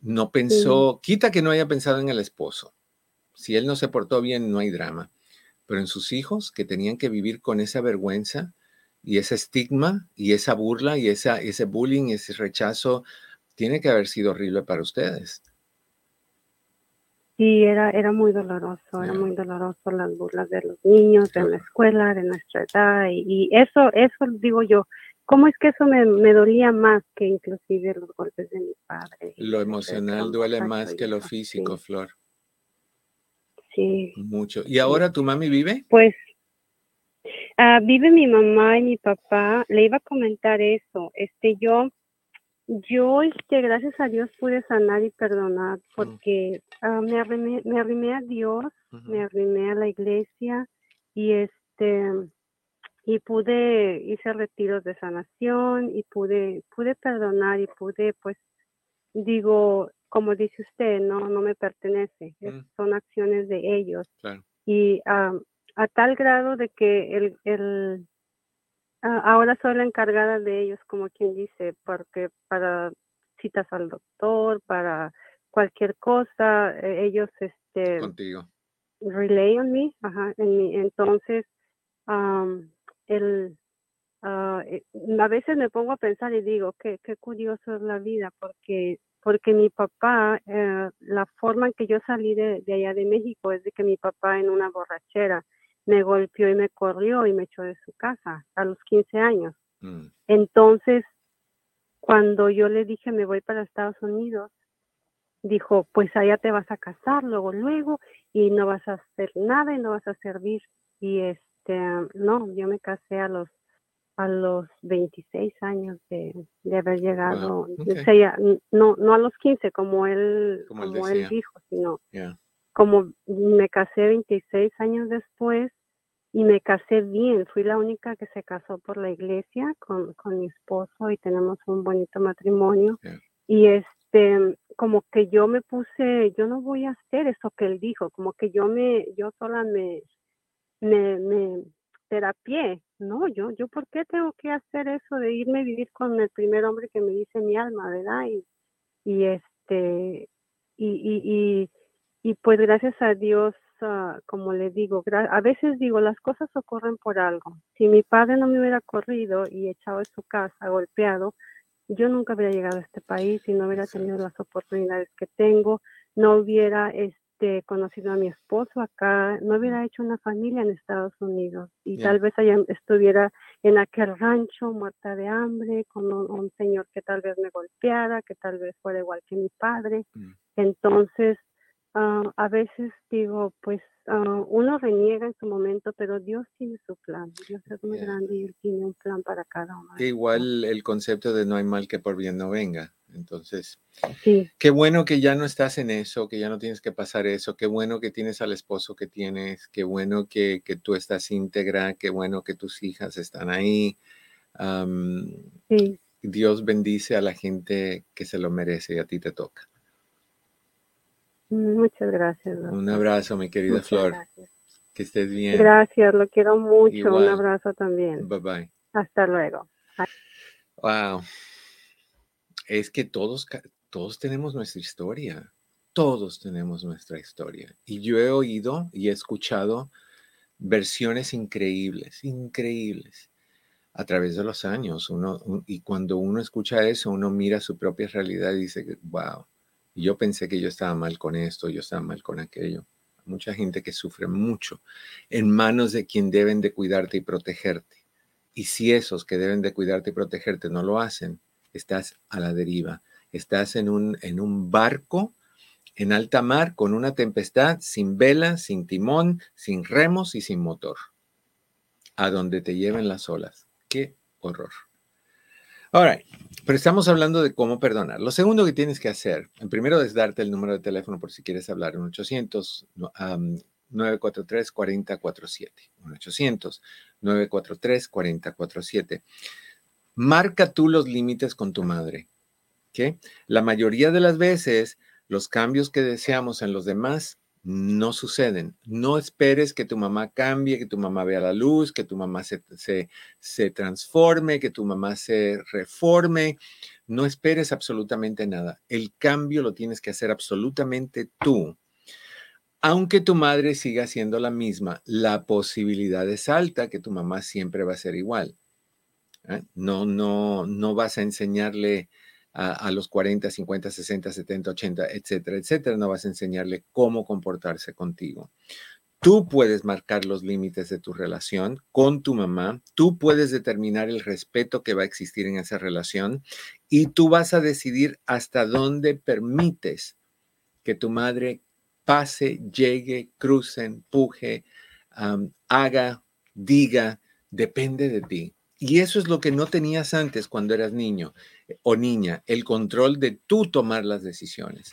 Speaker 3: no pensó, quita que no haya pensado en el esposo. Si él no se portó bien, no hay drama. Pero en sus hijos, que tenían que vivir con esa vergüenza, y ese estigma y esa burla y esa, ese bullying, ese rechazo, tiene que haber sido horrible para ustedes.
Speaker 4: Sí, era, era muy doloroso, era muy doloroso las burlas de los niños, de la escuela, de nuestra edad, y, eso, eso digo yo, ¿cómo es que eso me, me, dolía más que inclusive los golpes de mi padre?
Speaker 3: Lo emocional duele más que lo físico, Flor.
Speaker 4: Sí.
Speaker 3: Mucho. ¿Y ahora tu mami vive?
Speaker 4: Pues Ah, vive mi mamá y mi papá. Le iba a comentar eso. Este, yo, yo, este, gracias a Dios pude sanar y perdonar porque ah, me, arrimé, me arrimé a Dios, me arrimé a la iglesia y este, y pude, hice retiros de sanación y pude, pude perdonar y pude, pues, digo, como dice usted, no, no me pertenece, mm. son acciones de ellos. Y ah, a tal grado de que el, el ahora soy la encargada de ellos, como quien dice, porque para citas al doctor, para cualquier cosa, e, ellos este
Speaker 3: contigo.
Speaker 4: relay on me, ajá, en mi, entonces el ah, eh, a veces me pongo a pensar y digo qué qué curioso es la vida porque porque mi papá, eh, la forma en que yo salí de, de, allá de México es de que mi papá en una borrachera me golpeó y me corrió y me echó de su casa a los 15 años. Mm. Entonces, cuando yo le dije me voy para Estados Unidos, dijo, pues allá te vas a casar luego, luego, y no vas a hacer nada y no vas a servir. Y este, no, yo me casé a los a los 26 años de, haber llegado, no, no a los 15 como él, como, él, dijo, sino como me casé 26 años después y me casé bien, fui la única que se casó por la iglesia con, con mi esposo y tenemos un bonito matrimonio. Y este, como que yo me puse, yo no voy a hacer eso que él dijo, como que yo me, yo sola me, me, me terapié, no, yo, yo, ¿por qué tengo que hacer eso de irme a vivir con el primer hombre que me dice mi alma, verdad? Y, y este, y, y, y, y pues gracias a Dios, uh, como le digo, a veces digo, las cosas ocurren por algo. Si mi padre no me hubiera corrido y echado en su casa, golpeado, yo nunca hubiera llegado a este país y no hubiera tenido las oportunidades que tengo, no hubiera este, conocido a mi esposo acá, no hubiera hecho una familia en Estados Unidos y tal vez allá estuviera en aquel rancho muerta de hambre con un, señor que tal vez me golpeara, que tal vez fuera igual que mi padre. Mm. Entonces, ah, a veces digo, pues Ah, uno reniega en su momento, pero Dios tiene su plan. Dios es muy grande y Él tiene un plan para cada uno.
Speaker 3: Igual el concepto de no hay mal que por bien no venga. Entonces, qué bueno que ya no estás en eso, que ya no tienes que pasar eso, qué bueno que tienes al esposo que tienes, qué bueno que, que tú estás íntegra, qué bueno que tus hijas están ahí. Dios bendice a la gente que se lo merece y a ti te toca.
Speaker 4: Muchas gracias.
Speaker 3: Un abrazo, mi querida Flor. Que estés bien.
Speaker 4: Gracias, lo quiero mucho. Un abrazo también.
Speaker 3: Bye bye.
Speaker 4: Hasta luego.
Speaker 3: Wow. Es que todos, todos tenemos nuestra historia. Todos tenemos nuestra historia. Y yo he oído y he escuchado versiones increíbles, increíbles a través de los años. Uno, y cuando uno escucha eso, uno mira su propia realidad y dice, wow, y yo pensé que yo estaba mal con esto, yo estaba mal con aquello. Mucha gente que sufre mucho en manos de quien deben de cuidarte y protegerte. Y si esos que deben de cuidarte y protegerte no lo hacen, estás a la deriva. Estás en un, en un barco en alta mar con una tempestad, sin vela, sin timón, sin remos y sin motor. A donde te lleven las olas. Qué horror. Ahora, pero estamos hablando de cómo perdonar. Lo segundo que tienes que hacer, en primero es darte el número de teléfono por si quieres hablar, un 800 943 4047. 1 800 943 4047. Marca tú los límites con tu madre. ¿okay? La mayoría de las veces, los cambios que deseamos en los demás no suceden. No esperes que tu mamá cambie, que tu mamá vea la luz, que tu mamá se, se, transforme, que tu mamá se reforme. No esperes absolutamente nada. El cambio lo tienes que hacer absolutamente tú. Aunque tu madre siga siendo la misma, la posibilidad es alta que tu mamá siempre va a ser igual. ¿eh? No, no, no vas a enseñarle a, los 40, 50, 60, 70, 80, etcétera, etcétera. No vas a enseñarle cómo comportarse contigo. Tú puedes marcar los límites de tu relación con tu mamá, tú puedes determinar el respeto que va a existir en esa relación y tú vas a decidir hasta dónde permites que tu madre pase, llegue, cruce, empuje, haga, diga, depende de ti. Y eso es lo que no tenías antes cuando eras niño eh, o niña, el control de tú tomar las decisiones.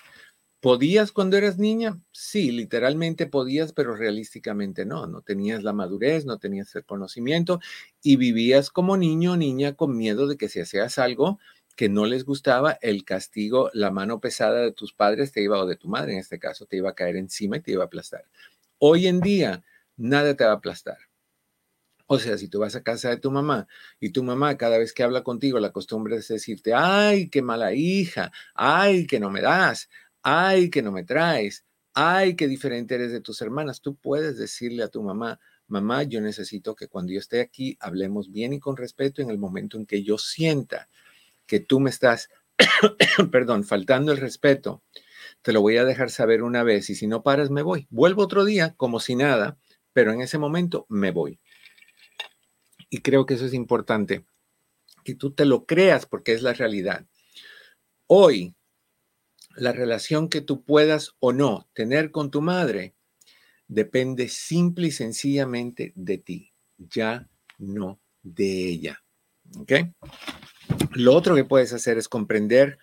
Speaker 3: ¿Podías cuando eras niña? Sí, literalmente podías, pero realísticamente no. No tenías la madurez, no tenías el conocimiento y vivías como niño o niña con miedo de que si hacías algo que no les gustaba, el castigo, la mano pesada de tus padres te iba, o de tu madre en este caso, te iba a caer encima y te iba a aplastar. Hoy en día, nada te va a aplastar o sea, si tú vas a casa de tu mamá y tu mamá cada vez que habla contigo la costumbre es decirte, ay, qué mala hija, ay, que no me das, ay, que no me traes, ay, qué diferente eres de tus hermanas, tú puedes decirle a tu mamá, mamá, yo necesito que cuando yo esté aquí hablemos bien y con respeto en el momento en que yo sienta que tú me estás, [coughs] perdón, faltando el respeto, te lo voy a dejar saber una vez y si no paras me voy. Vuelvo otro día como si nada, pero en ese momento me voy. Y creo que eso es importante y tú te lo creas porque es la realidad. Hoy, la relación que tú puedas o no tener con tu madre depende simple y sencillamente de ti, ya no de ella. ¿Ok? Lo otro que puedes hacer es comprender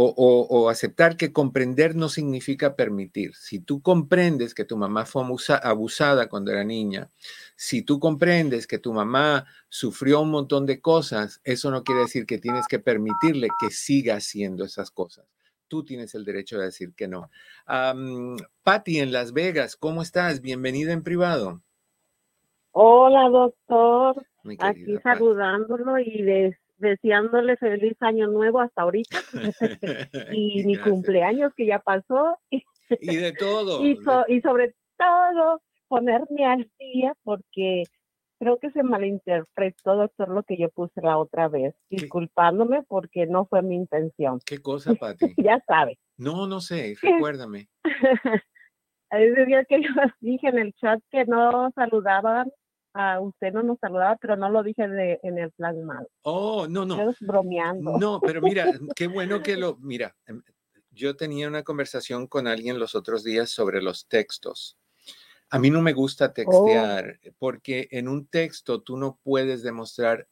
Speaker 3: o, aceptar que comprender no significa permitir. Si tú comprendes que tu mamá fue abusada cuando era niña, si tú comprendes que tu mamá sufrió un montón de cosas, eso no quiere decir que tienes que permitirle que siga haciendo esas cosas. Tú tienes el derecho de decir que no. Um, Patti, en Las Vegas, ¿cómo estás? Bienvenida en privado.
Speaker 5: Hola, doctor. Aquí saludándolo y les deseándole feliz año nuevo hasta ahorita. [laughs] Y mi cumpleaños que ya pasó.
Speaker 3: Y de todo [laughs]
Speaker 5: y, y, sobre todo ponerme al día porque creo que se malinterpretó doctor lo que yo puse la otra vez. Disculpándome porque no fue mi intención.
Speaker 3: Qué cosa [laughs] Pati
Speaker 5: ya sabe.
Speaker 3: No no sé recuérdame.
Speaker 5: Ese día que yo dije en el chat que no saludaban usted no nos saludaba, pero no lo dije en el plan mal.
Speaker 3: Oh, no, no.
Speaker 5: bromeando.
Speaker 3: No, pero mira, [laughs] qué bueno que lo, mira, em, yo tenía una conversación con alguien los otros días sobre los textos. A mí no me gusta oh. textear porque en un texto tú no puedes demostrar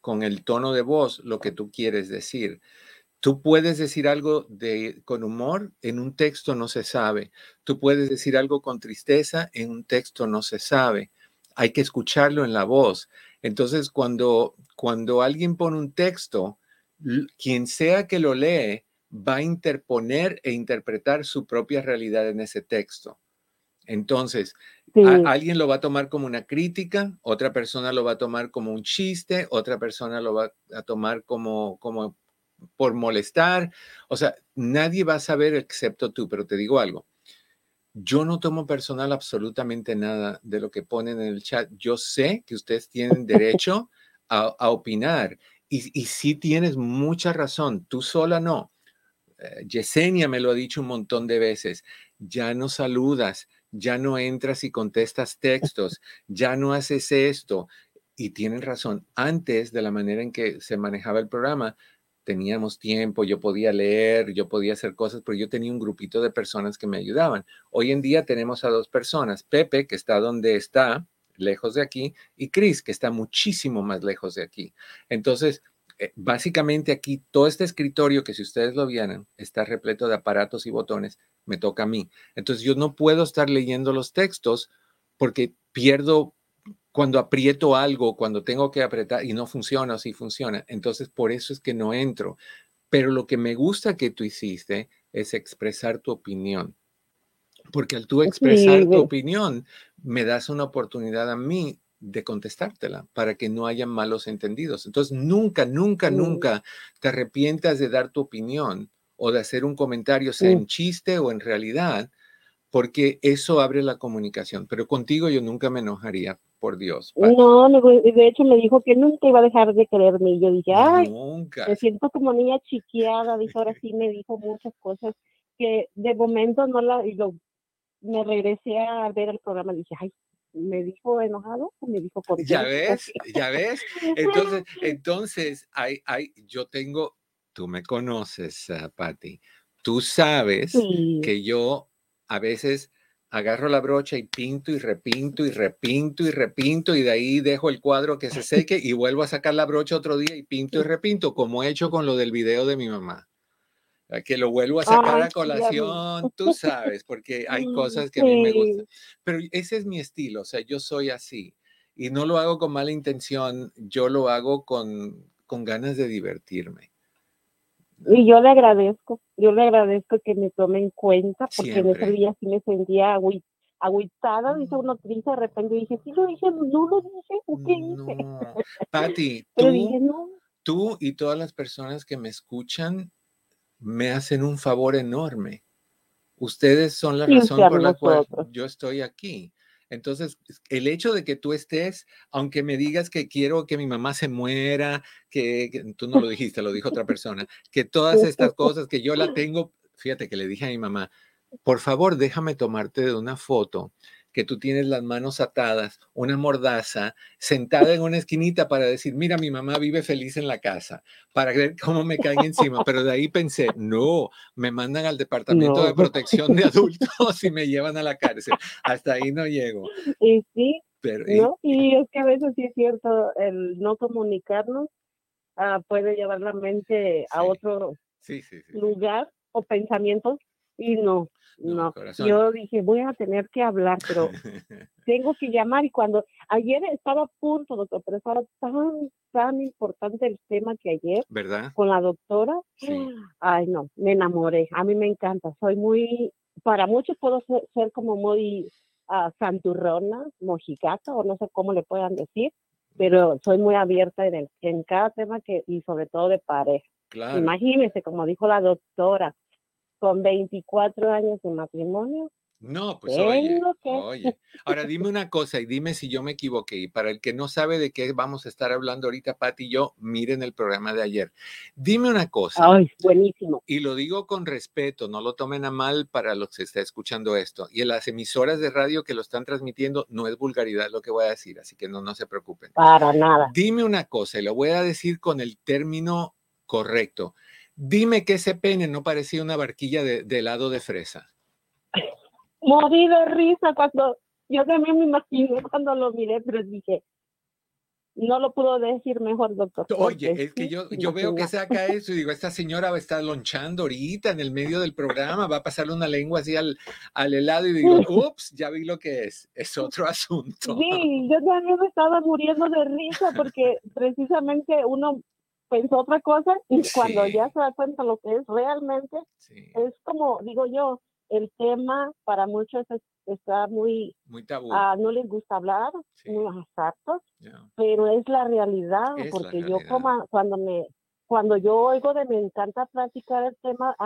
Speaker 3: con el tono de voz lo que tú quieres decir. Tú puedes decir algo de, con humor, en un texto no se sabe. Tú puedes decir algo con tristeza, en un texto no se sabe hay que escucharlo en la voz. Entonces, cuando, cuando alguien pone un texto, quien sea que lo lee va a interponer e interpretar su propia realidad en ese texto. Entonces, alguien lo va a tomar como una crítica, otra persona lo va a tomar como un chiste, otra persona lo va a tomar como, como por molestar. O sea, nadie va a saber excepto tú, pero te digo algo yo no tomo personal absolutamente nada de lo que ponen en el chat. Yo sé que ustedes tienen [laughs] derecho a, opinar y, y sí tienes mucha razón. Tú sola no. Eh, Yesenia me lo ha dicho un montón de veces. Ya no saludas, ya no entras y contestas textos, ya no haces esto. Y tienen razón. Antes de la manera en que se manejaba el programa, teníamos tiempo, yo podía leer, yo podía hacer cosas, pero yo tenía un grupito de personas que me ayudaban. Hoy en día tenemos a dos personas, Pepe, que está donde está, lejos de aquí, y Chris, que está muchísimo más lejos de aquí. Entonces, eh, básicamente aquí, todo este escritorio, que si ustedes lo vieran, está repleto de aparatos y botones, me toca a mí. Entonces, yo no puedo estar leyendo los textos porque pierdo cuando aprieto algo, cuando tengo que apretar y no funciona o sí funciona. Entonces, por eso es que no entro. Pero lo que me gusta que tú hiciste es expresar tu opinión. Porque al tú expresar tu opinión, me das una oportunidad a mí de contestártela para que no haya malos entendidos. Entonces, nunca, nunca, nunca te arrepientas de dar tu opinión o de hacer un comentario, sea en chiste o en realidad, porque eso abre la comunicación. Pero contigo yo nunca me enojaría por Dios.
Speaker 5: No, de hecho me dijo que nunca iba a dejar de quererme y yo dije, ay, nunca. me siento como niña chiqueada, dijo, ahora sí me dijo muchas cosas que de momento no la, y lo, me regresé a ver el programa y dije, ay, me dijo enojado o me dijo por
Speaker 3: Ya ves, ya ves. Entonces, entonces, hay, hay, yo tengo, tú me conoces, uh, Patti, tú sabes que yo a veces agarro la brocha y pinto y repinto y repinto y repinto y de ahí dejo el cuadro que se seque y vuelvo a sacar la brocha otro día y pinto y repinto, como he hecho con lo del video de mi mamá. Que lo vuelvo a sacar a colación, tú [laughs] sabes, porque hay cosas que a mí me gustan. Pero ese es mi estilo, o sea, yo soy así. Y no lo hago con mala intención, yo lo hago con, con ganas de divertirme.
Speaker 5: Y yo le agradezco, yo le agradezco que me tome en cuenta, porque en ese día sí me sentía agüitada, dice uno triste, de repente dije, sí lo dije, no lo dije, ¿qué hice? No.
Speaker 3: Pati, [laughs] tú, tú y todas las personas que me escuchan me hacen un favor enorme. Ustedes son la razón por la cual yo estoy aquí. Entonces, el hecho de que tú estés, aunque me digas que quiero que mi mamá se muera, que, tú no lo dijiste, lo dijo otra [laughs] persona, que todas estas [laughs] cosas que yo la tengo, fíjate que le dije a mi mamá, por favor, déjame tomarte de una foto que tú tienes las manos atadas, una mordaza, sentada en una esquinita para decir, mira, mi mamá vive feliz en la casa, para ver cómo me caen encima. Pero de ahí pensé, no, me mandan al Departamento de Protección de Adultos y me llevan a la cárcel. Hasta ahí no llego.
Speaker 5: Y sí, ¿no? y es que a veces sí es cierto, el no comunicarnos ah, puede llevar la mente a otro lugar o pensamientos y no, no. Yo dije, voy a tener que hablar, pero [laughs] tengo que llamar y cuando ayer estaba a punto, doctor, pero estaba tan, tan importante el tema que ayer,
Speaker 3: ¿verdad?
Speaker 5: Con la doctora, [gasps] ay no, me enamoré, a mí me encanta, soy muy, para muchos puedo ser, como muy uh, santurrona, mojigata, o no sé cómo le puedan decir, pero soy muy abierta en, el, en cada tema que, y sobre todo de pareja. Claro. Imagínese, como dijo la doctora, con 24 años de matrimonio.
Speaker 3: No, pues oye, oye. Ahora dime una cosa y dime si yo me equivoqué. Y para el que no sabe de qué vamos a estar hablando ahorita, Pati y yo, miren el programa de ayer. Dime una cosa.
Speaker 5: Ay, buenísimo.
Speaker 3: Y lo digo con respeto, no lo tomen a mal para los que está escuchando esto. Y en las emisoras de radio que lo están transmitiendo, no es vulgaridad lo que voy a decir, así que no, no se preocupen.
Speaker 5: Para nada.
Speaker 3: Dime una cosa y lo voy a decir con el término correcto. Dime que ese pene no parecía una barquilla de, helado de fresa.
Speaker 5: Morí de risa cuando yo también me imaginé cuando lo miré, pero dije, no lo pudo decir mejor, doctor.
Speaker 3: Oye, es que yo, yo veo que saca eso y digo, esta señora va a estar lonchando ahorita en el medio del programa, va a pasarle una lengua así al, al helado y digo, ups, ya vi lo que es, es otro [laughs] asunto.
Speaker 5: Sí, yo también me estaba muriendo de risa porque precisamente uno pensó otra cosa y cuando ya se da cuenta lo que es realmente, es como digo yo, el tema para muchos está muy,
Speaker 3: muy tabú.
Speaker 5: Ah, no les gusta hablar, muy exactos, pero es la realidad, porque yo como cuando me cuando yo oigo de me encanta platicar el tema,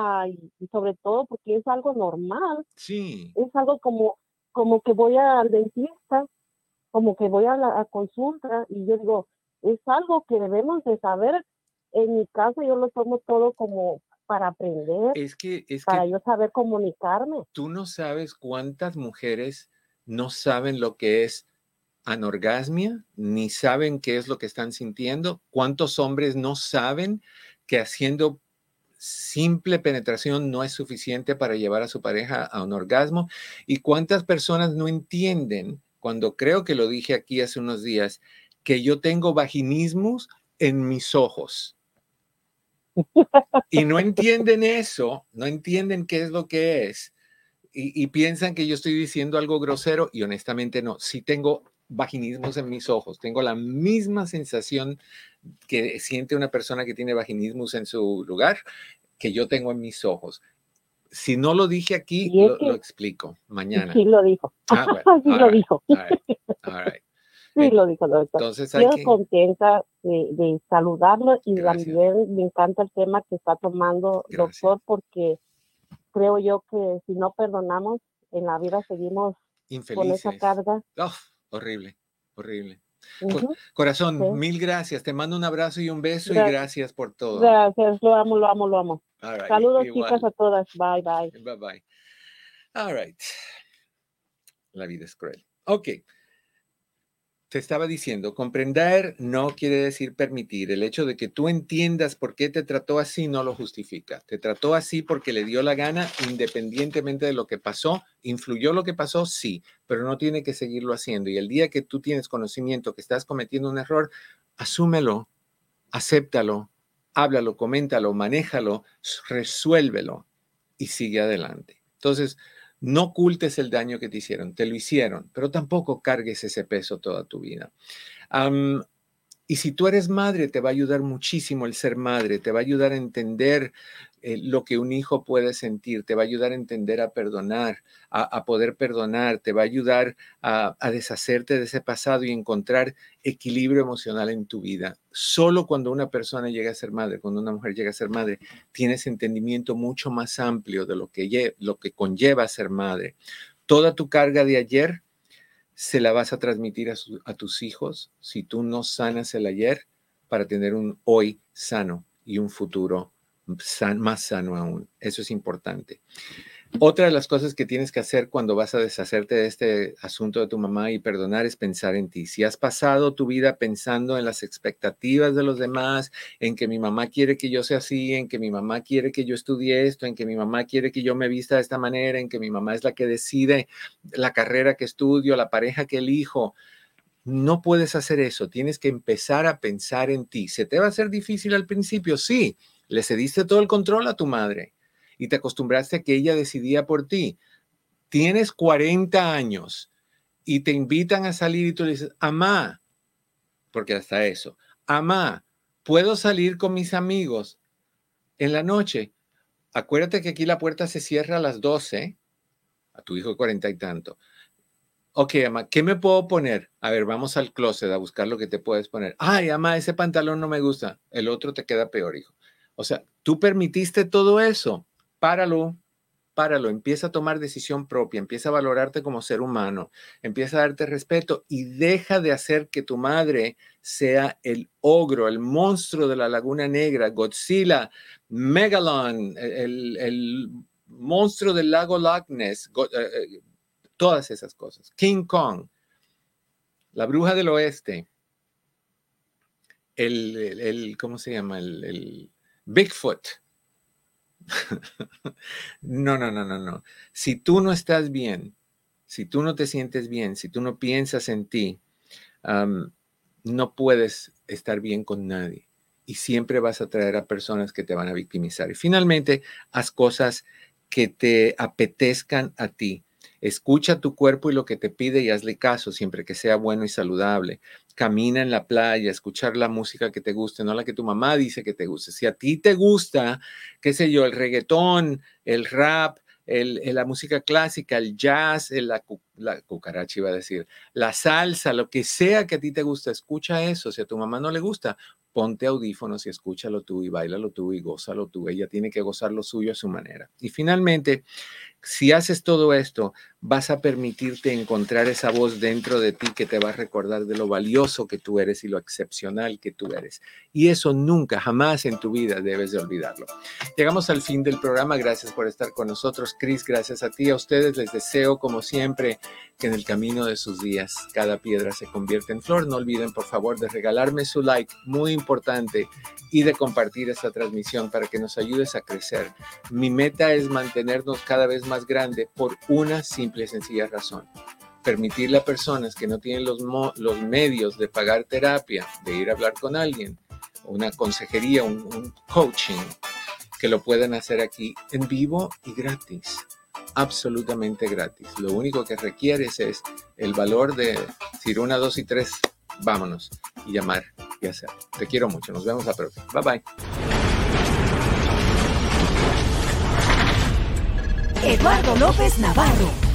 Speaker 5: y sobre todo porque es algo normal,
Speaker 3: sí.
Speaker 5: es algo como, como que voy al dentista, como que voy a la consulta y yo digo, es algo que debemos de saber. En mi caso yo lo tomo todo como para aprender,
Speaker 3: es que, es
Speaker 5: para yo saber comunicarme.
Speaker 3: Tú no sabes cuántas mujeres no saben lo que es anorgasmia, ni saben qué es lo que están sintiendo, cuántos hombres no saben que haciendo simple penetración no es suficiente para llevar a su pareja a un orgasmo y cuántas personas no entienden, cuando creo que lo dije aquí hace unos días, que yo tengo vaginismos en mis ojos. Y no entienden eso, no entienden qué es lo que es y, piensan que yo estoy diciendo algo grosero y honestamente no. Sí tengo vaginismos en mis ojos, tengo la misma sensación que siente una persona que tiene vaginismos en su lugar que yo tengo en mis ojos. Si no lo dije aquí, lo, explico mañana.
Speaker 5: Sí lo dijo. Ah, [laughs] sí lo dijo. Sí, lo dijo doctor.
Speaker 3: Entonces
Speaker 5: contenta de, saludarlo y también me encanta el tema que está tomando doctor porque creo yo que si no perdonamos en la vida seguimos con esa carga.
Speaker 3: horrible, horrible. Corazón, mil gracias. Te mando un abrazo y un beso y gracias por todo.
Speaker 5: Gracias, lo amo, lo amo, lo amo. Saludos chicas a todas. Bye, bye.
Speaker 3: Bye, bye. All right. La vida es cruel. Ok te estaba diciendo, comprender no quiere decir permitir. El hecho de que tú entiendas por qué te trató así no lo justifica. Te trató así porque le dio la gana independientemente de lo que pasó. ¿Influyó lo que pasó? Sí, pero no tiene que seguirlo haciendo. Y el día que tú tienes conocimiento que estás cometiendo un error, asúmelo, acéptalo, háblalo, coméntalo, manéjalo, resuélvelo y sigue adelante. Entonces, no ocultes el daño que te hicieron, te lo hicieron, pero tampoco cargues ese peso toda tu vida. y si tú eres madre, te va a ayudar muchísimo el ser madre, te va a ayudar a entender eh, lo que un hijo puede sentir, te va a ayudar a entender a perdonar, a, poder perdonar, te va a ayudar a, deshacerte de ese pasado y encontrar equilibrio emocional en tu vida. Solo cuando una persona llega a ser madre, cuando una mujer llega a ser madre, tienes entendimiento mucho más amplio de lo que, lo que conlleva ser madre. Toda tu carga de ayer se la vas a transmitir a, a tus hijos si tú no sanas el ayer para tener un hoy sano y un futuro más sano aún. Eso es importante. Otra de las cosas que tienes que hacer cuando vas a deshacerte de este asunto de tu mamá y perdonar es pensar en ti. Si has pasado tu vida pensando en las expectativas de los demás, en que mi mamá quiere que yo sea así, en que mi mamá quiere que yo estudie esto, en que mi mamá quiere que yo me vista de esta manera, en que mi mamá es la que decide la carrera que estudio, la pareja que elijo, no puedes hacer eso. Tienes que empezar a pensar en ti. ¿Se te va a hacer difícil al principio? Sí. Le cediste todo el control a tu madre y te acostumbraste a que ella decidía por ti. Tienes 40 años y te invitan a salir y tú dices, amá, porque hasta eso, amá, puedo salir con mis amigos en la noche. Acuérdate que aquí la puerta se cierra a las 12, a tu hijo de 40 y tanto. Ok, ama, ¿qué me puedo poner? A ver, vamos al closet a buscar lo que te puedes poner. Ay, ama, ese pantalón no me gusta. El otro te queda peor, hijo. O sea, tú permitiste todo eso páralo, páralo, empieza a tomar decisión propia, empieza a valorarte como ser humano, empieza a darte respeto y deja de hacer que tu madre sea el ogro, el monstruo de la Laguna Negra, Godzilla, Megalon, el, monstruo del lago Loch Ness, eh, eh, todas esas cosas. King Kong, la bruja del oeste, el, el ¿cómo se llama? el Bigfoot [laughs] no, no, no, no, no. Si tú no estás bien, si tú no te sientes bien, si tú no piensas en ti, no puedes estar bien con nadie y siempre vas a traer a personas que te van a victimizar. Y finalmente, haz cosas que te apetezcan a ti. Escucha tu cuerpo y lo que te pide y hazle caso siempre que sea bueno y saludable. Camina en la playa, escuchar la música que te guste, no la que tu mamá dice que te guste. Si a ti te gusta, qué sé yo, el reggaetón, el rap, el, la música clásica, el jazz, la, la, cucaracha iba a decir, la salsa, lo que sea que a ti te gusta, escucha eso. Si a tu mamá no le gusta, ponte audífonos y escúchalo tú y bailalo tú y gózalo tú. Ella tiene que gozar lo suyo a su manera. Y finalmente, si haces todo esto, vas a permitirte encontrar esa voz dentro de ti que te va a recordar de lo valioso que tú eres y lo excepcional que tú eres. Y eso nunca, jamás en tu vida debes de olvidarlo. Llegamos al fin del programa. Gracias por estar con nosotros, Chris. Gracias a ti, a ustedes. Les deseo, como siempre, que en el camino de sus días cada piedra se convierta en flor. No olviden, por favor, de regalarme su like, muy importante, y de compartir esta transmisión para que nos ayudes a crecer. Mi meta es mantenernos cada vez más grande por una simple y sencilla razón. Permitirle a personas que no tienen los, los medios de pagar terapia, de ir a hablar con alguien, una consejería, un, coaching, que lo puedan hacer aquí en vivo y gratis absolutamente gratis. Lo único que requieres es el valor de decir una, dos y tres, vámonos y llamar y hacer. Te quiero mucho. Nos vemos la próxima. Bye bye.
Speaker 6: Eduardo López Navarro.